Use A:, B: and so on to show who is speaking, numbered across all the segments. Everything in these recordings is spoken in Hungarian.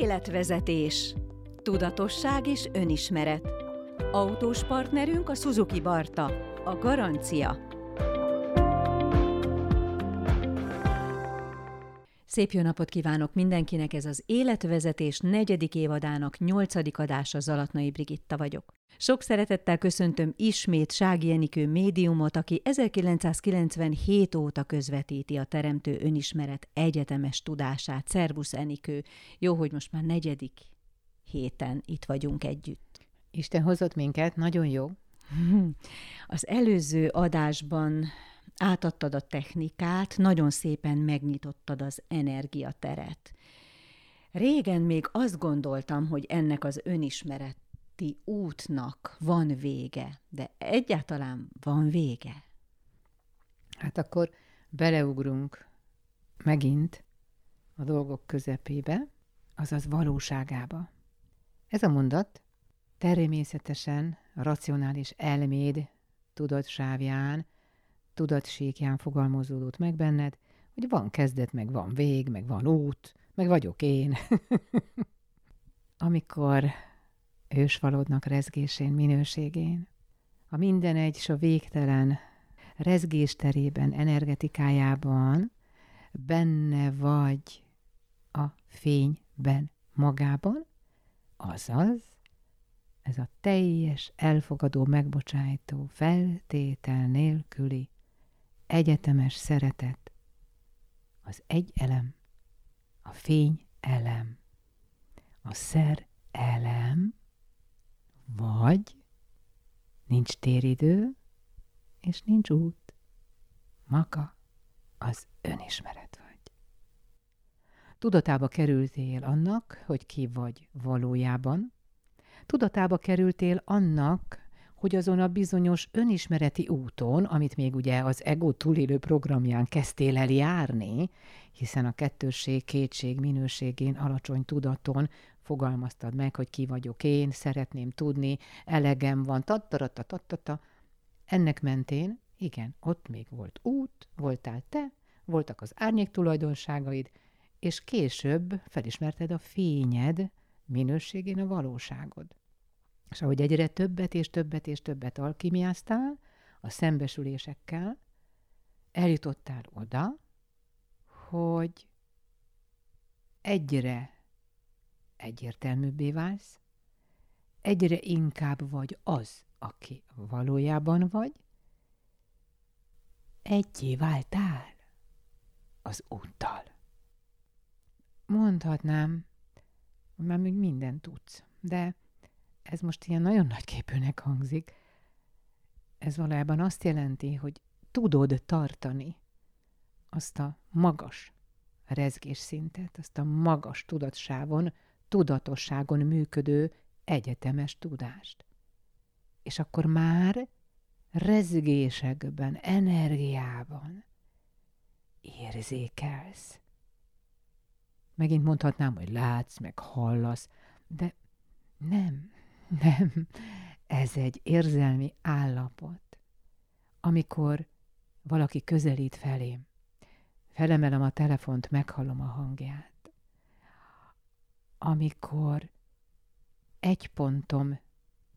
A: Életvezetés. Tudatosság és önismeret. Autós partnerünk a Suzuki Barta, a Garancia. Szép jó napot kívánok mindenkinek, ez az Életvezetés negyedik évadának nyolcadik adása Zalatnai Brigitta vagyok. Sok szeretettel köszöntöm ismét Sági Enikő médiumot, aki 1997 óta közvetíti a Teremtő Önismeret egyetemes tudását. Szervusz Enikő! Jó, hogy most már negyedik héten itt vagyunk együtt.
B: Isten hozott minket, nagyon jó.
A: Az előző adásban átadtad a technikát, nagyon szépen megnyitottad az energiateret. Régen még azt gondoltam, hogy ennek az önismereti útnak van vége, de egyáltalán van vége.
B: Hát akkor beleugrunk megint a dolgok közepébe, azaz valóságába. Ez a mondat természetesen a racionális elméd tudatsávján tudatsíkján fogalmazódott meg benned, hogy van kezdet, meg van vég, meg van út, meg vagyok én. Amikor ősvalódnak rezgésén, minőségén, a minden egy és a végtelen rezgésterében, energetikájában benne vagy a fényben magában, azaz ez a teljes, elfogadó, megbocsájtó, feltétel nélküli egyetemes szeretet, az egy elem, a fény elem, a szer elem, vagy nincs téridő, és nincs út. Maka az önismeret vagy. Tudatába kerültél annak, hogy ki vagy valójában, tudatába kerültél annak, hogy azon a bizonyos önismereti úton, amit még ugye az ego túlélő programján kezdtél el járni, hiszen a kettősség, kétség minőségén, alacsony tudaton fogalmaztad meg, hogy ki vagyok én, szeretném tudni, elegem van, tattarata, tattata. Ennek mentén, igen, ott még volt út, voltál te, voltak az árnyék tulajdonságaid, és később felismerted a fényed minőségén a valóságod. És ahogy egyre többet és többet és többet alkimiáztál a szembesülésekkel, eljutottál oda, hogy egyre egyértelműbbé válsz, egyre inkább vagy az, aki valójában vagy, egyé váltál az úttal. Mondhatnám, hogy már még mindent tudsz, de ez most ilyen nagyon nagy képűnek hangzik. Ez valójában azt jelenti, hogy tudod tartani azt a magas rezgés szintet, azt a magas tudatsávon, tudatosságon működő egyetemes tudást. És akkor már rezgésekben, energiában érzékelsz. Megint mondhatnám, hogy látsz, meg hallasz, de nem, nem, ez egy érzelmi állapot. Amikor valaki közelít felém, felemelem a telefont, meghallom a hangját. Amikor egy pontom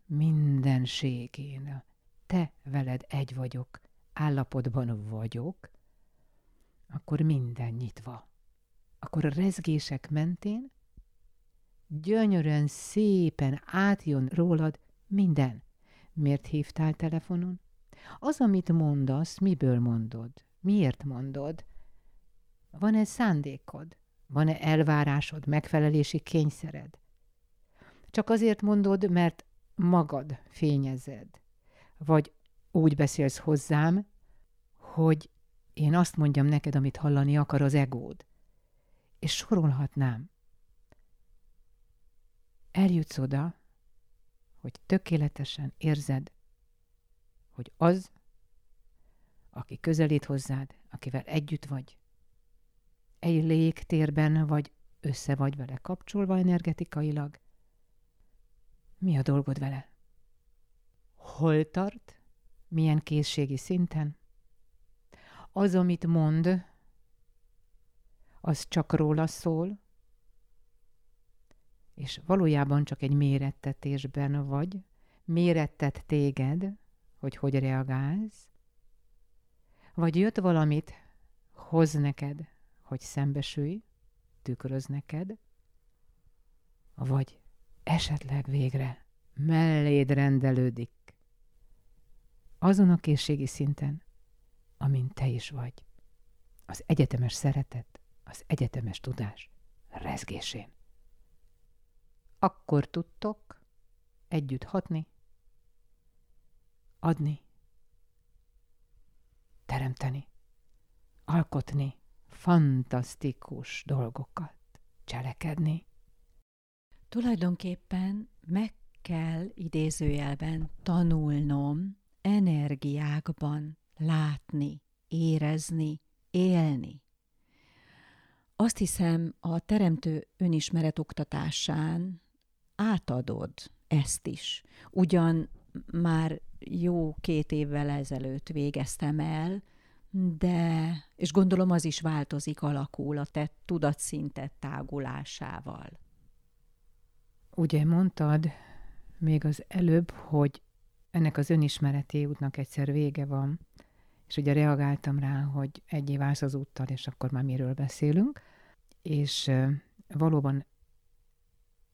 B: mindenségén, te veled egy vagyok, állapotban vagyok, akkor minden nyitva. Akkor a rezgések mentén gyönyörűen, szépen átjön rólad minden. Miért hívtál telefonon? Az, amit mondasz, miből mondod? Miért mondod? Van-e szándékod? Van-e elvárásod, megfelelési kényszered? Csak azért mondod, mert magad fényezed. Vagy úgy beszélsz hozzám, hogy én azt mondjam neked, amit hallani akar az egód. És sorolhatnám eljutsz oda, hogy tökéletesen érzed, hogy az, aki közelít hozzád, akivel együtt vagy, egy légtérben vagy össze vagy vele kapcsolva energetikailag, mi a dolgod vele? Hol tart? Milyen készségi szinten? Az, amit mond, az csak róla szól, és valójában csak egy mérettetésben vagy, mérettet téged, hogy hogy reagálsz, vagy jött valamit, hoz neked, hogy szembesülj, tükröz neked, vagy esetleg végre melléd rendelődik. Azon a készségi szinten, amin te is vagy. Az egyetemes szeretet, az egyetemes tudás rezgésén. Akkor tudtok együtt hatni, adni, teremteni, alkotni fantasztikus dolgokat, cselekedni.
A: Tulajdonképpen meg kell idézőjelben tanulnom energiákban látni, érezni, élni. Azt hiszem, a teremtő önismeret oktatásán átadod ezt is. Ugyan már jó két évvel ezelőtt végeztem el, de, és gondolom az is változik, alakul a te tudatszintet tágulásával.
B: Ugye mondtad még az előbb, hogy ennek az önismereti útnak egyszer vége van, és ugye reagáltam rá, hogy egy év állsz az úttal, és akkor már miről beszélünk, és valóban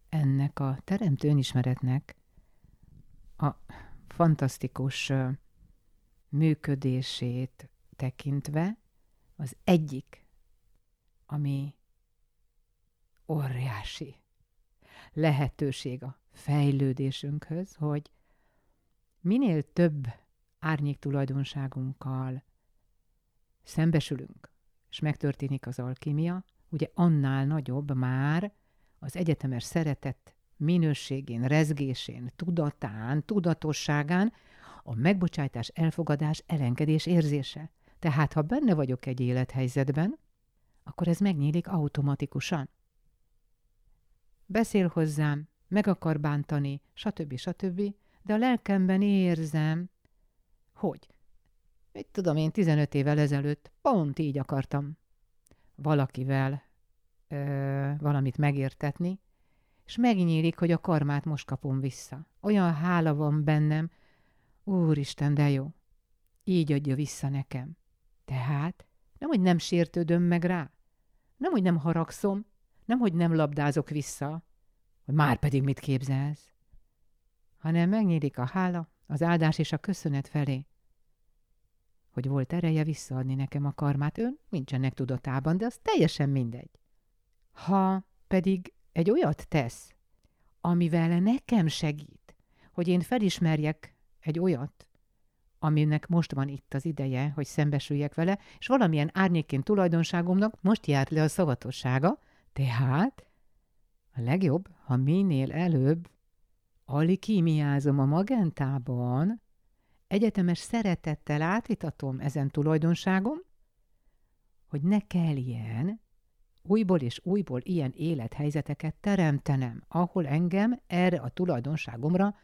B: ennek a teremtő önismeretnek a fantasztikus működését tekintve az egyik, ami óriási lehetőség a fejlődésünkhöz, hogy minél több árnyék tulajdonságunkkal szembesülünk, és megtörténik az alkimia, ugye annál nagyobb már az egyetemes szeretet minőségén, rezgésén, tudatán, tudatosságán a megbocsájtás, elfogadás, elengedés érzése. Tehát, ha benne vagyok egy élethelyzetben, akkor ez megnyílik automatikusan. Beszél hozzám, meg akar bántani, stb. stb., de a lelkemben érzem, hogy, mit tudom én, 15 évvel ezelőtt pont így akartam valakivel ö, valamit megértetni, és megnyílik, hogy a karmát most kapom vissza. Olyan hála van bennem, Úristen, de jó. Így adja vissza nekem. Tehát nem, hogy nem sértődöm meg rá, nem, hogy nem haragszom, nem, hogy nem labdázok vissza, hogy már pedig mit képzelsz, hanem megnyílik a hála, az áldás és a köszönet felé, hogy volt ereje visszaadni nekem a karmát, ön nincsenek tudatában, de az teljesen mindegy. Ha pedig egy olyat tesz, amivel nekem segít, hogy én felismerjek egy olyat, aminek most van itt az ideje, hogy szembesüljek vele, és valamilyen árnyékén tulajdonságomnak most járt le a szavatossága, tehát a legjobb, ha minél előbb alikímiázom a magentában, egyetemes szeretettel átvitatom ezen tulajdonságom, hogy ne kelljen újból és újból ilyen élethelyzeteket teremtenem, ahol engem erre a tulajdonságomra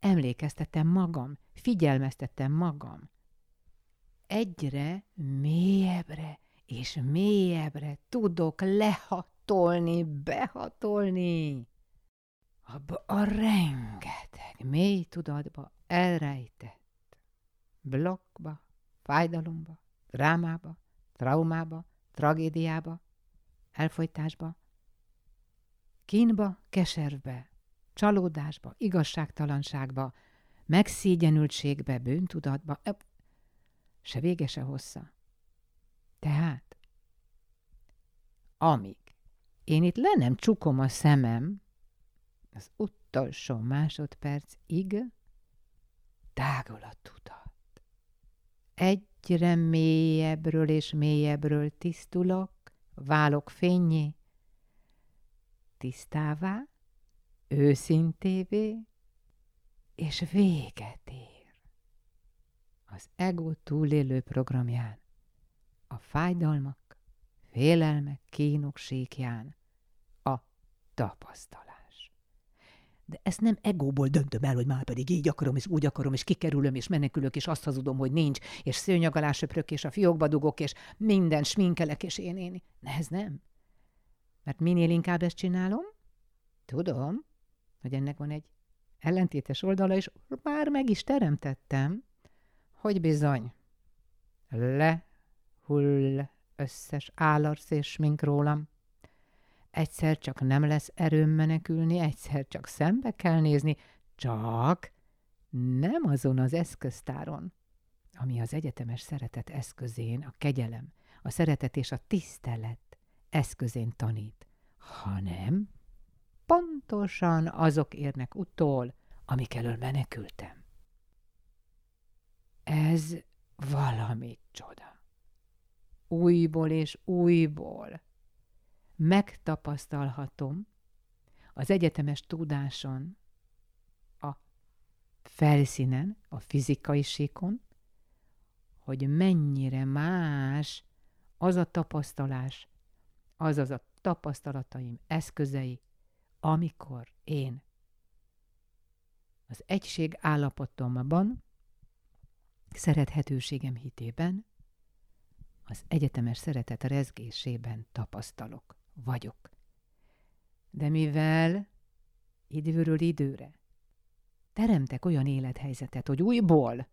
B: emlékeztetem magam, figyelmeztetem magam. Egyre mélyebbre és mélyebbre tudok lehatolni, behatolni abba a rengeteg mély tudatba elrejtett blokkba, fájdalomba, drámába, traumába, tragédiába, elfolytásba, kínba, keservbe, csalódásba, igazságtalanságba, megszégyenültségbe, bűntudatba, se vége, se hossza. Tehát, amíg én itt le nem csukom a szemem, az utolsó másodpercig tágul a tudat. Egyre mélyebbről és mélyebbről tisztulok, válok fényé, tisztává, őszintévé, és véget ér. Az ego túlélő programján, a fájdalmak, félelmek, kínok síkján a tapasztalat de ezt nem egóból döntöm el, hogy már pedig így akarom, és úgy akarom, és kikerülöm, és menekülök, és azt hazudom, hogy nincs, és szőnyag alá söprök, és a fiókba dugok, és minden sminkelek, és én, én. Ne, nem. Mert minél inkább ezt csinálom, tudom, hogy ennek van egy ellentétes oldala, és már meg is teremtettem, hogy bizony, lehull összes állarc és mink rólam. Egyszer csak nem lesz erőm menekülni, egyszer csak szembe kell nézni, csak nem azon az eszköztáron, ami az egyetemes szeretet eszközén, a kegyelem, a szeretet és a tisztelet eszközén tanít, hanem pontosan azok érnek utól, amik elől menekültem. Ez valami csoda. Újból és újból megtapasztalhatom az egyetemes tudáson, a felszínen, a fizikai síkon, hogy mennyire más az a tapasztalás, azaz a tapasztalataim eszközei, amikor én az egység állapotomban, szerethetőségem hitében, az egyetemes szeretet rezgésében tapasztalok, vagyok. De mivel időről időre teremtek olyan élethelyzetet, hogy újból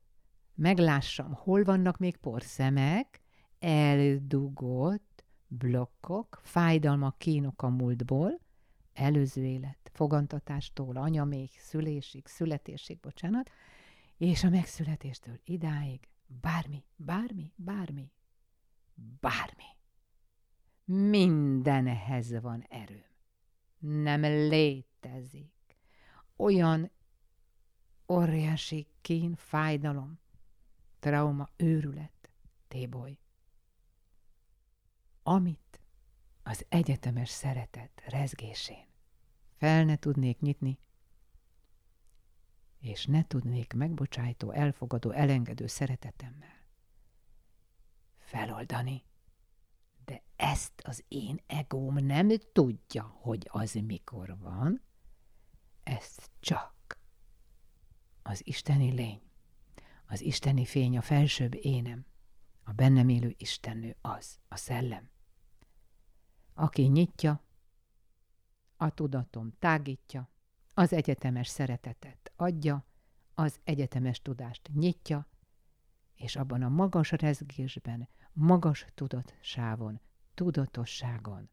B: meglássam, hol vannak még porszemek, eldugott blokkok, fájdalmak, kínok a múltból, előző élet, fogantatástól, anya még szülésig, születésig, bocsánat, és a megszületéstől idáig bármi, bármi, bármi, bármi. Mindenhez van erőm. Nem létezik olyan óriási kín, fájdalom, trauma, őrület, téboly, amit az egyetemes szeretet rezgésén fel ne tudnék nyitni, és ne tudnék megbocsájtó, elfogadó, elengedő szeretetemmel feloldani. De ezt az én egóm nem tudja, hogy az mikor van, ezt csak az isteni lény, az isteni fény, a felsőbb énem, a bennem élő Istennő az, a szellem, aki nyitja, a tudatom tágítja, az egyetemes szeretetet adja, az egyetemes tudást nyitja, és abban a magas rezgésben, magas tudatsávon, tudatosságon,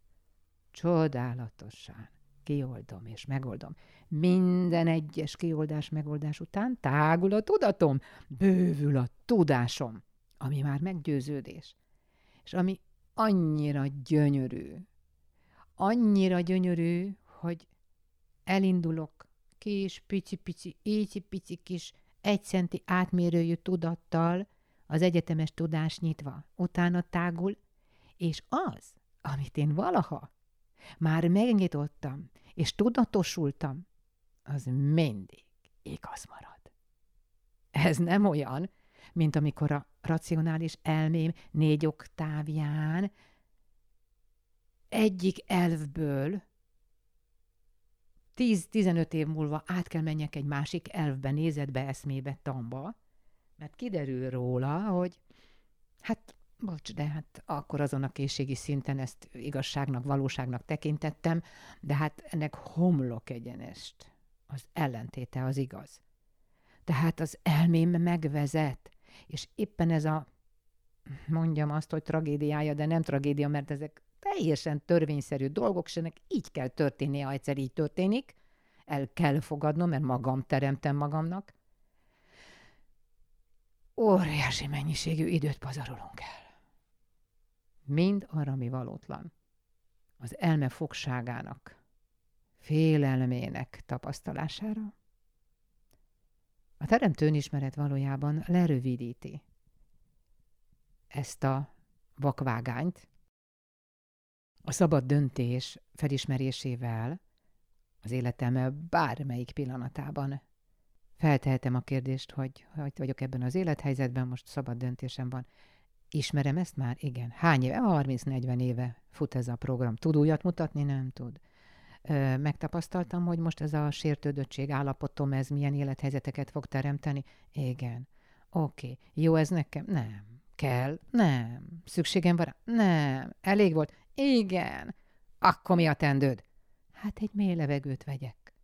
B: csodálatosan kioldom és megoldom. Minden egyes kioldás megoldás után tágul a tudatom, bővül a tudásom, ami már meggyőződés, és ami annyira gyönyörű, annyira gyönyörű, hogy elindulok kis, pici-pici, pici kis, egy centi átmérőjű tudattal, az egyetemes tudás nyitva, utána tágul, és az, amit én valaha már megnyitottam, és tudatosultam, az mindig igaz marad. Ez nem olyan, mint amikor a racionális elmém négy oktávján egyik elvből 10-15 év múlva át kell menjek egy másik elvbe, nézetbe, eszmébe, tamba, mert kiderül róla, hogy hát, bocs, de hát akkor azon a készségi szinten ezt igazságnak, valóságnak tekintettem, de hát ennek homlok egyenest. Az ellentéte az igaz. Tehát az elmém megvezet, és éppen ez a, mondjam azt, hogy tragédiája, de nem tragédia, mert ezek teljesen törvényszerű dolgok, és ennek így kell történni, ha egyszer így történik. El kell fogadnom, mert magam teremtem magamnak. Óriási mennyiségű időt pazarolunk el. Mind arra, mi valótlan. Az elme fogságának, félelmének tapasztalására. A teremtő önismeret valójában lerövidíti ezt a vakvágányt, a szabad döntés felismerésével az életem bármelyik pillanatában feltehetem a kérdést, hogy hogy vagyok ebben az élethelyzetben, most szabad döntésem van. Ismerem ezt már? Igen. Hány éve? 30-40 éve fut ez a program. Tud újat mutatni? Nem tud. Ö, megtapasztaltam, hogy most ez a sértődöttség állapotom, ez milyen élethelyzeteket fog teremteni? Igen. Oké. Jó ez nekem? Nem. Kell? Nem. Szükségem van? Nem. Elég volt? Igen. Akkor mi a tendőd? Hát egy mély levegőt vegyek.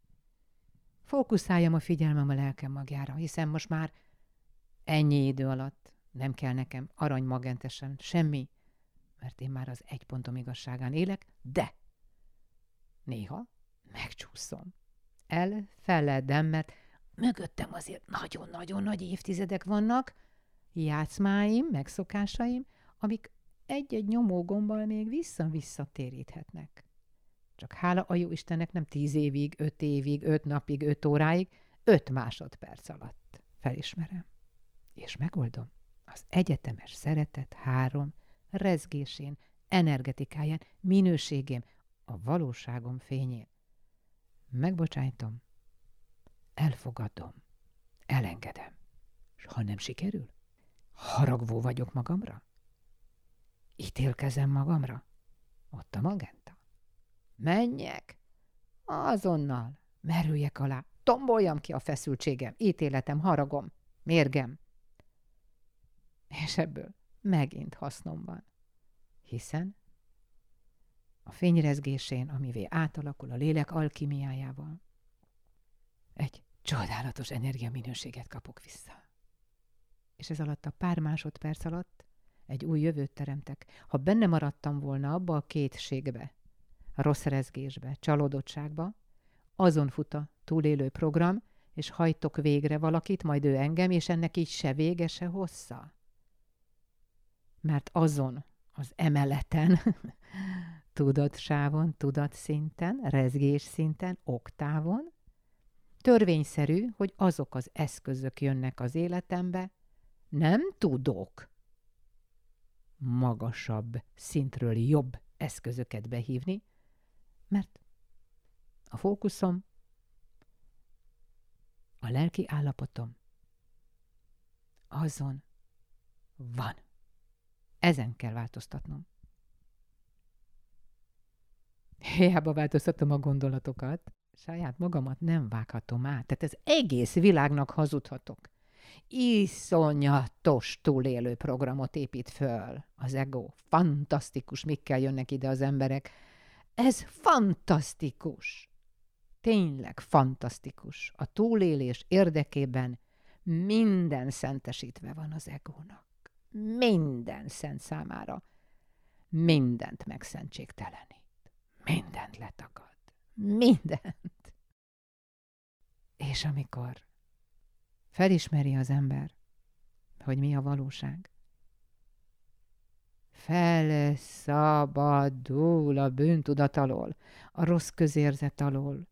B: Fókuszáljam a figyelmem a lelkem magjára, hiszen most már ennyi idő alatt nem kell nekem aranymagentesen semmi, mert én már az egy pontom igazságán élek, de néha megcsúszom. Elfeledem, mert mögöttem azért nagyon-nagyon nagy évtizedek vannak, játszmáim, megszokásaim, amik egy-egy nyomógombbal még vissza-vissza téríthetnek. Csak hála a jó Istennek nem tíz évig, öt évig, öt napig, öt óráig, öt másodperc alatt felismerem. És megoldom. Az egyetemes szeretet három rezgésén, energetikáján, minőségém, a valóságom fényén. Megbocsájtom, elfogadom, elengedem. És ha nem sikerül, haragvó vagyok magamra? Ítélkezem magamra? Ott a magenta. Menjek? Azonnal. Merüljek alá. Tomboljam ki a feszültségem, ítéletem, haragom, mérgem. És ebből megint hasznom van. Hiszen a fényrezgésén, amivé átalakul a lélek alkimiájával, egy csodálatos energiaminőséget kapok vissza. És ez alatt a pár másodperc alatt egy új jövőt teremtek. Ha benne maradtam volna abba a kétségbe, a rossz rezgésbe, csalódottságba, azon fut a túlélő program, és hajtok végre valakit, majd ő engem, és ennek így se vége, se hossza. Mert azon az emeleten, tudatsávon, tudatszinten, rezgés szinten, oktávon, törvényszerű, hogy azok az eszközök jönnek az életembe, nem tudok magasabb szintről jobb eszközöket behívni, mert a fókuszom, a lelki állapotom azon van. Ezen kell változtatnom. Hiába változtatom a gondolatokat, saját magamat nem vághatom át. Tehát ez egész világnak hazudhatok. Iszonyatos túlélő programot épít föl az ego. Fantasztikus, mikkel jönnek ide az emberek. Ez fantasztikus. Tényleg fantasztikus. A túlélés érdekében minden szentesítve van az egónak. Minden szent számára. Mindent megszentségtelenít. Mindent letagad. Mindent. És amikor felismeri az ember, hogy mi a valóság, felszabadul a bűntudat alól, a rossz közérzet alól,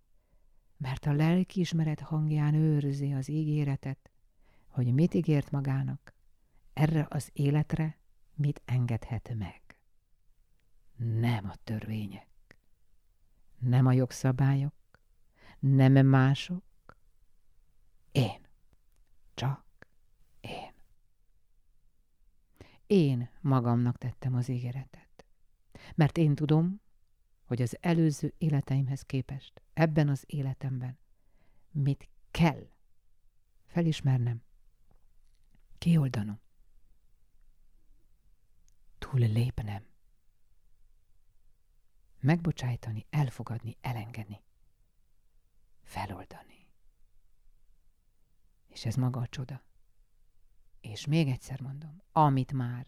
B: mert a lelkiismeret hangján őrzi az ígéretet, hogy mit ígért magának, erre az életre mit engedhet meg. Nem a törvények, nem a jogszabályok, nem mások, én, csak én. Én magamnak tettem az ígéretet, mert én tudom, hogy az előző életeimhez képest ebben az életemben mit kell felismernem, kioldanom, túl lépnem, megbocsájtani, elfogadni, elengedni, feloldani. És ez maga a csoda. És még egyszer mondom, amit már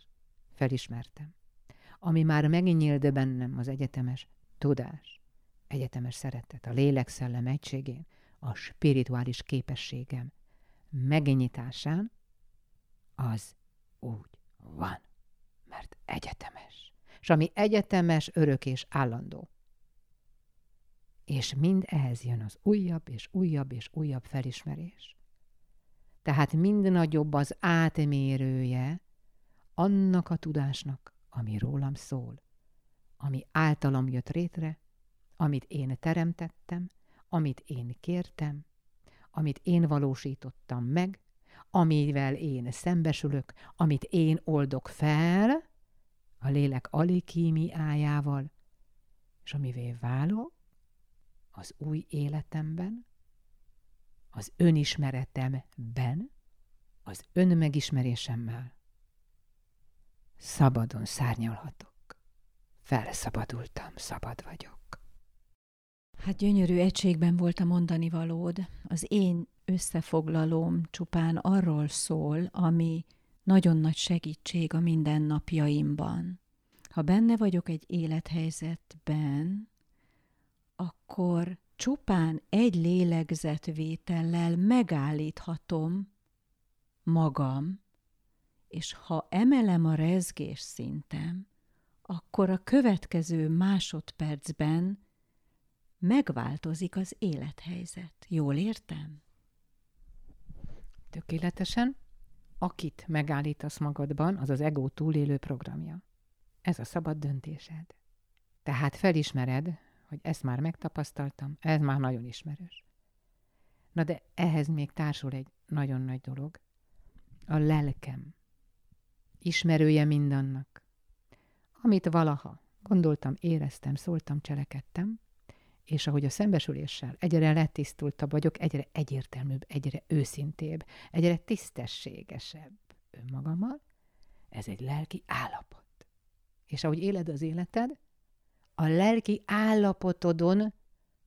B: felismertem, ami már megnyílt bennem az egyetemes tudás, egyetemes szeretet, a lélek-szellem egységén, a spirituális képességem megnyitásán, az úgy van, mert egyetemes. És ami egyetemes, örök és állandó. És mind ehhez jön az újabb és újabb és újabb felismerés. Tehát mind nagyobb az átmérője annak a tudásnak, ami rólam szól ami általam jött rétre, amit én teremtettem, amit én kértem, amit én valósítottam meg, amivel én szembesülök, amit én oldok fel, a lélek alikímiájával, és amivé válok az új életemben, az önismeretemben, az önmegismerésemmel szabadon szárnyalhatok. Felszabadultam, szabad vagyok.
A: Hát gyönyörű egységben volt a mondani valód. Az én összefoglalóm csupán arról szól, ami nagyon nagy segítség a mindennapjaimban. Ha benne vagyok egy élethelyzetben, akkor csupán egy lélegzetvétellel megállíthatom magam, és ha emelem a rezgés szintem, akkor a következő másodpercben megváltozik az élethelyzet. Jól értem?
B: Tökéletesen. Akit megállítasz magadban, az az ego túlélő programja. Ez a szabad döntésed. Tehát felismered, hogy ezt már megtapasztaltam, ez már nagyon ismerős. Na de ehhez még társul egy nagyon nagy dolog. A lelkem. Ismerője mindannak. Amit valaha gondoltam, éreztem, szóltam, cselekedtem, és ahogy a szembesüléssel egyre letisztultabb vagyok, egyre egyértelműbb, egyre őszintébb, egyre tisztességesebb önmagammal, ez egy lelki állapot. És ahogy éled az életed, a lelki állapotodon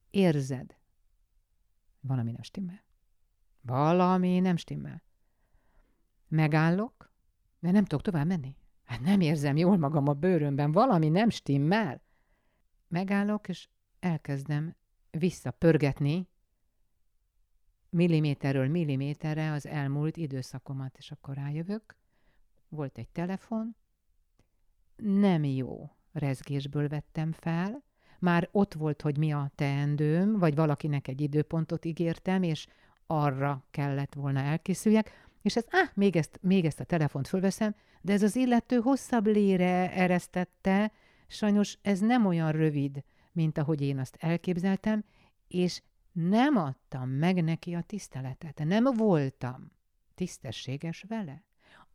B: érzed. Valami nem stimmel. Valami nem stimmel. Megállok, de nem tudok tovább menni. Hát nem érzem jól magam a bőrömben, valami nem stimmel. Megállok, és elkezdem visszapörgetni milliméterről milliméterre az elmúlt időszakomat, és akkor rájövök. Volt egy telefon, nem jó rezgésből vettem fel, már ott volt, hogy mi a teendőm, vagy valakinek egy időpontot ígértem, és arra kellett volna elkészüljek, és ez, ah, még ezt, még ezt a telefont fölveszem, de ez az illető hosszabb lére eresztette, sajnos ez nem olyan rövid, mint ahogy én azt elképzeltem, és nem adtam meg neki a tiszteletet. Nem voltam tisztességes vele.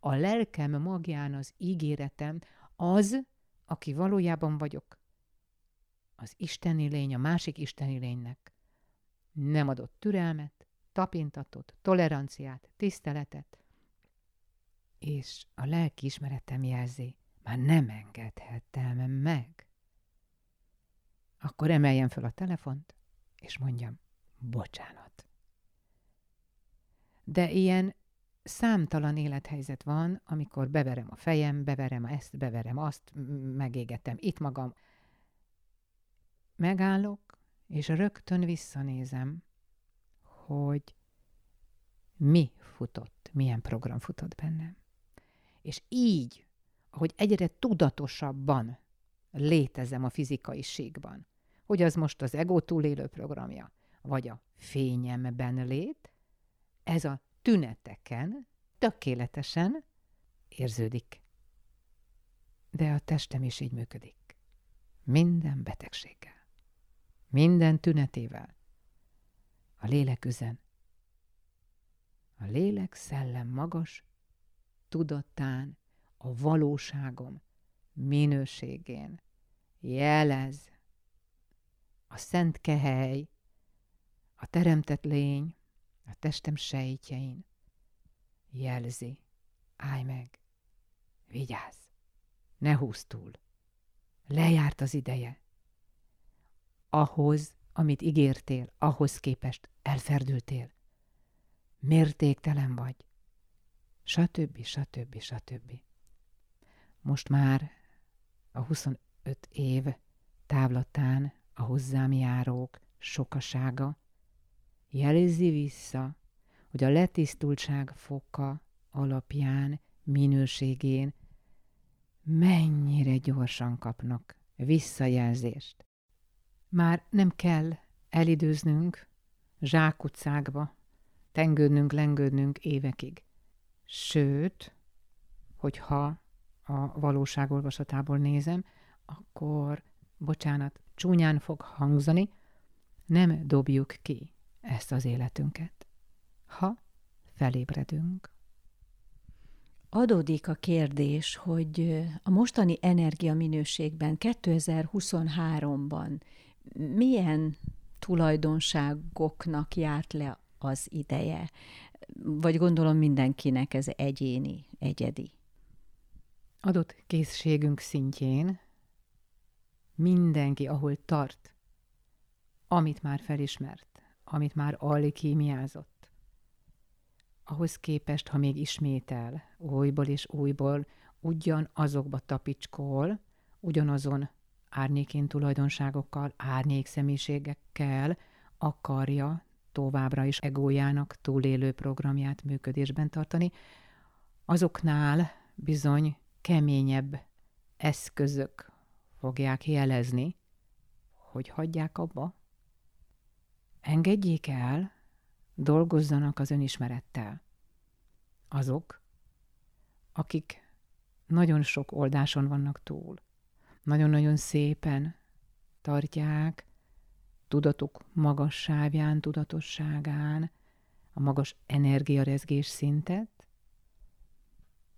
B: A lelkem magján az ígéretem az, aki valójában vagyok. Az isteni lény, a másik isteni lénynek nem adott türelmet, tapintatot, toleranciát, tiszteletet, és a lelki ismeretem jelzi, már nem engedhetem meg. Akkor emeljem fel a telefont, és mondjam, bocsánat. De ilyen számtalan élethelyzet van, amikor beverem a fejem, beverem ezt, beverem azt, megégetem itt magam. Megállok, és rögtön visszanézem, hogy mi futott, milyen program futott bennem. És így, ahogy egyre tudatosabban létezem a fizikai síkban, hogy az most az ego túlélő programja, vagy a fényemben lét, ez a tüneteken tökéletesen érződik. De a testem is így működik. Minden betegséggel. Minden tünetével. A lélek üzen. A lélek szellem magas tudatán, a valóságom minőségén jelez a szent kehely, a teremtett lény, a testem sejtjein jelzi, állj meg, vigyázz, ne húzz túl, lejárt az ideje. Ahhoz, amit ígértél, ahhoz képest elferdültél. Mértéktelen vagy. Satöbbi, satöbbi, satöbbi. Most már a 25 év távlatán a hozzám járók sokasága jelzi vissza, hogy a letisztultság foka alapján, minőségén mennyire gyorsan kapnak visszajelzést. Már nem kell elidőznünk zsákutcákba, tengődnünk, lengődnünk évekig. Sőt, hogyha a valóság olvasatából nézem, akkor, bocsánat, csúnyán fog hangzani, nem dobjuk ki ezt az életünket, ha felébredünk.
A: Adódik a kérdés, hogy a mostani energiaminőségben 2023-ban milyen tulajdonságoknak járt le az ideje? Vagy gondolom mindenkinek ez egyéni, egyedi?
B: Adott készségünk szintjén mindenki, ahol tart, amit már felismert, amit már alkímiázott. Ahhoz képest, ha még ismétel, újból és újból, ugyan azokba tapicskol, ugyanazon árnyékén tulajdonságokkal, árnyék személyiségekkel akarja továbbra is egójának túlélő programját működésben tartani, azoknál bizony keményebb eszközök fogják jelezni, hogy hagyják abba, engedjék el, dolgozzanak az önismerettel. Azok, akik nagyon sok oldáson vannak túl, nagyon-nagyon szépen tartják tudatuk magas sávján, tudatosságán, a magas energiarezgés szintet.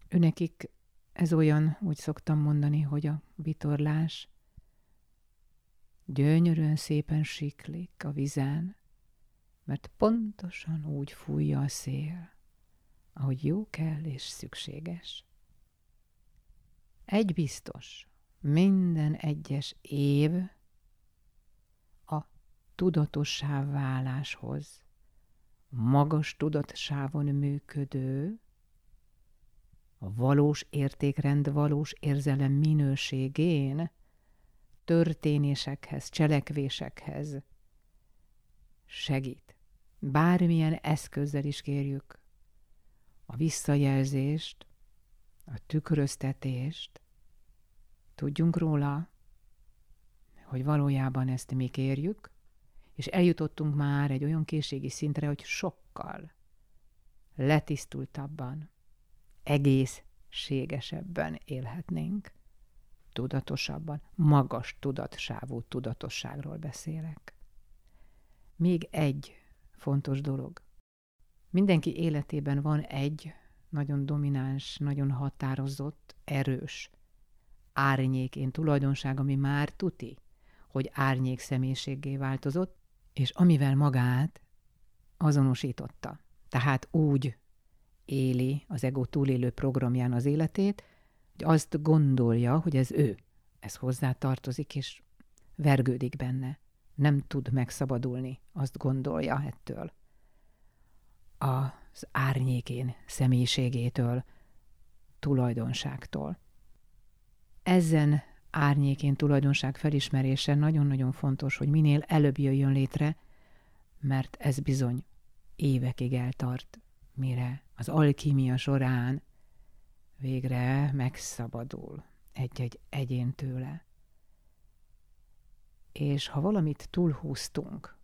B: Őnekik ez olyan, úgy szoktam mondani, hogy a vitorlás gyönyörűen szépen siklik a vizen, mert pontosan úgy fújja a szél, ahogy jó kell és szükséges. Egy biztos, minden egyes év a tudatossá váláshoz, magas tudatsávon működő, a valós értékrend, valós érzelem minőségén, történésekhez, cselekvésekhez segít. Bármilyen eszközzel is kérjük a visszajelzést, a tükröztetést, tudjunk róla, hogy valójában ezt mi kérjük, és eljutottunk már egy olyan készségi szintre, hogy sokkal letisztultabban, egészségesebben élhetnénk, tudatosabban, magas tudatsávú tudatosságról beszélek. Még egy fontos dolog. Mindenki életében van egy nagyon domináns, nagyon határozott, erős árnyékén tulajdonság, ami már tuti, hogy árnyék személyiséggé változott, és amivel magát azonosította. Tehát úgy éli az ego túlélő programján az életét, azt gondolja, hogy ez ő, ez hozzá tartozik, és vergődik benne. Nem tud megszabadulni, azt gondolja ettől. Az árnyékén személyiségétől, tulajdonságtól. Ezen árnyékén tulajdonság felismerése nagyon-nagyon fontos, hogy minél előbb jöjjön létre, mert ez bizony évekig eltart, mire az alkímia során végre megszabadul egy-egy egyén tőle. És ha valamit túlhúztunk,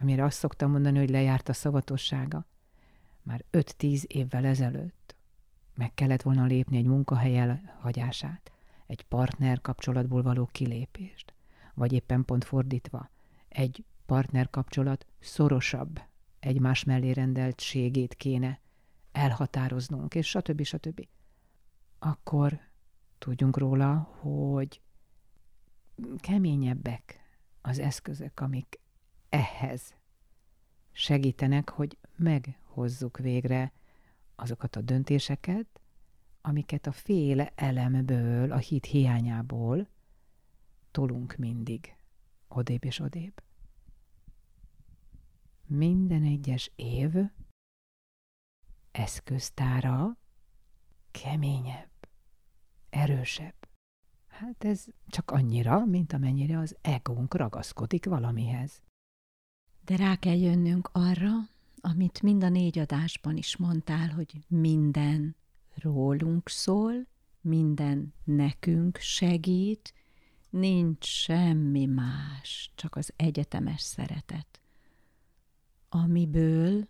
B: amire azt szoktam mondani, hogy lejárt a szavatossága, már 5-10 évvel ezelőtt meg kellett volna lépni egy munkahely hagyását, egy partner kapcsolatból való kilépést, vagy éppen pont fordítva, egy partner kapcsolat szorosabb egymás mellé rendeltségét kéne elhatároznunk, és stb. stb. Akkor tudjunk róla, hogy keményebbek az eszközök, amik ehhez segítenek, hogy meghozzuk végre azokat a döntéseket, amiket a féle elemből, a hit hiányából tolunk mindig odébb és odébb. Minden egyes év eszköztára keményebb, erősebb. Hát ez csak annyira, mint amennyire az egónk ragaszkodik valamihez.
A: De rá kell jönnünk arra, amit mind a négy adásban is mondtál, hogy minden rólunk szól, minden nekünk segít, nincs semmi más, csak az egyetemes szeretet, amiből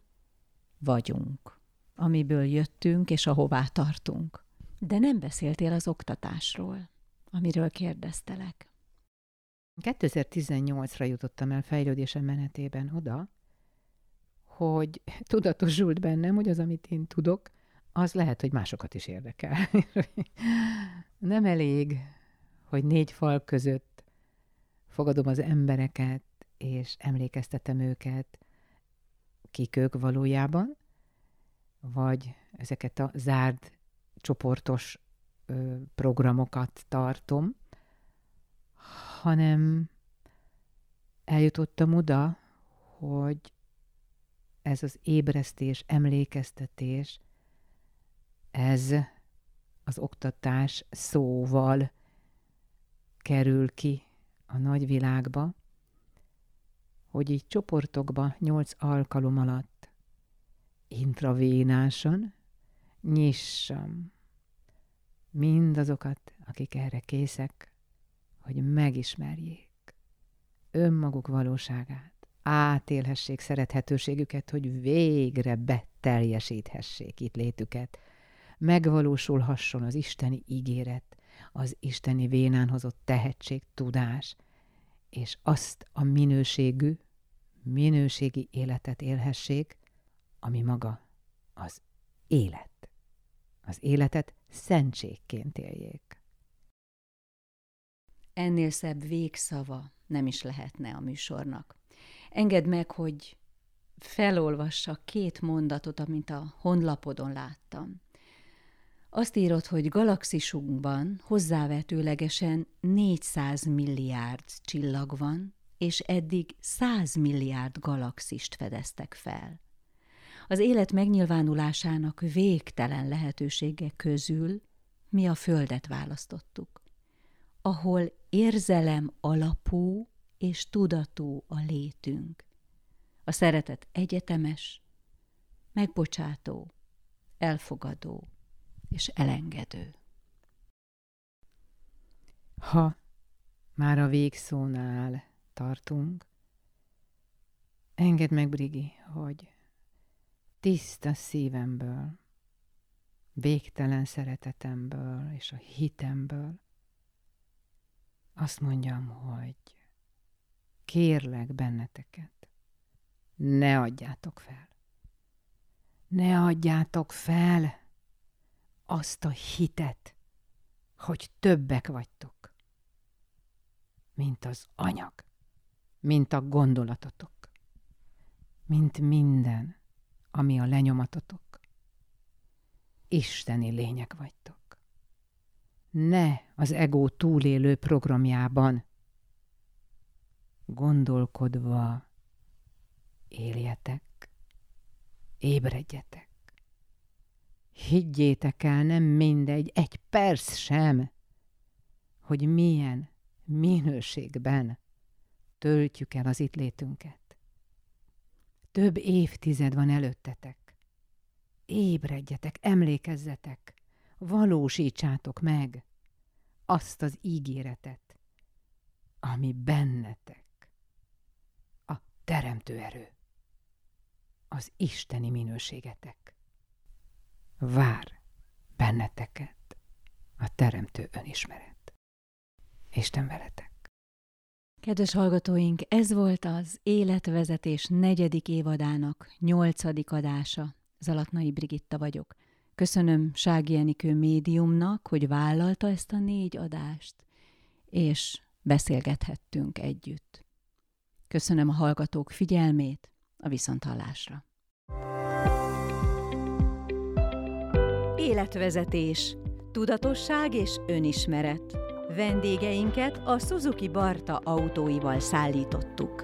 A: vagyunk, amiből jöttünk és ahová tartunk. De nem beszéltél az oktatásról, amiről kérdeztelek.
B: 2018-ra jutottam el fejlődésem menetében oda, hogy tudatosult bennem, hogy az, amit én tudok, az lehet, hogy másokat is érdekel. Nem elég, hogy négy fal között fogadom az embereket, és emlékeztetem őket, kik ők valójában, vagy ezeket a zárd csoportos ö, programokat tartom, hanem eljutottam oda, hogy ez az ébresztés, emlékeztetés, ez az oktatás szóval kerül ki a nagyvilágba, hogy így csoportokba nyolc alkalom alatt intravénásan nyissam mindazokat, akik erre készek, hogy megismerjék önmaguk valóságát, átélhessék szerethetőségüket, hogy végre beteljesíthessék itt létüket, megvalósulhasson az isteni ígéret, az isteni vénán hozott tehetség, tudás, és azt a minőségű, minőségi életet élhessék, ami maga az élet. Az életet szentségként éljék.
A: Ennél szebb végszava nem is lehetne a műsornak. Engedd meg, hogy felolvassak két mondatot, amit a honlapodon láttam. Azt írod, hogy galaxisunkban hozzávetőlegesen 400 milliárd csillag van, és eddig 100 milliárd galaxist fedeztek fel. Az élet megnyilvánulásának végtelen lehetősége közül mi a Földet választottuk, ahol érzelem alapú és tudatú a létünk. A szeretet egyetemes, megbocsátó, elfogadó és elengedő.
B: Ha már a végszónál tartunk, engedd meg, Brigi, hogy tiszta szívemből, végtelen szeretetemből és a hitemből azt mondjam, hogy kérlek benneteket, ne adjátok fel. Ne adjátok fel azt a hitet, hogy többek vagytok, mint az anyag, mint a gondolatotok, mint minden, ami a lenyomatotok. Isteni lények vagytok ne az ego túlélő programjában. Gondolkodva éljetek, ébredjetek. Higgyétek el, nem mindegy, egy perc sem, hogy milyen minőségben töltjük el az itt létünket. Több évtized van előttetek. Ébredjetek, emlékezzetek, valósítsátok meg azt az ígéretet, ami bennetek, a teremtő erő, az isteni minőségetek. Vár benneteket a teremtő önismeret. Isten veletek!
A: Kedves hallgatóink, ez volt az Életvezetés negyedik évadának nyolcadik adása. Zalatnai Brigitta vagyok. Köszönöm Sági Enikő médiumnak, hogy vállalta ezt a négy adást, és beszélgethettünk együtt. Köszönöm a hallgatók figyelmét, a viszonthallásra. Életvezetés, tudatosság és önismeret. Vendégeinket a Suzuki Barta autóival szállítottuk.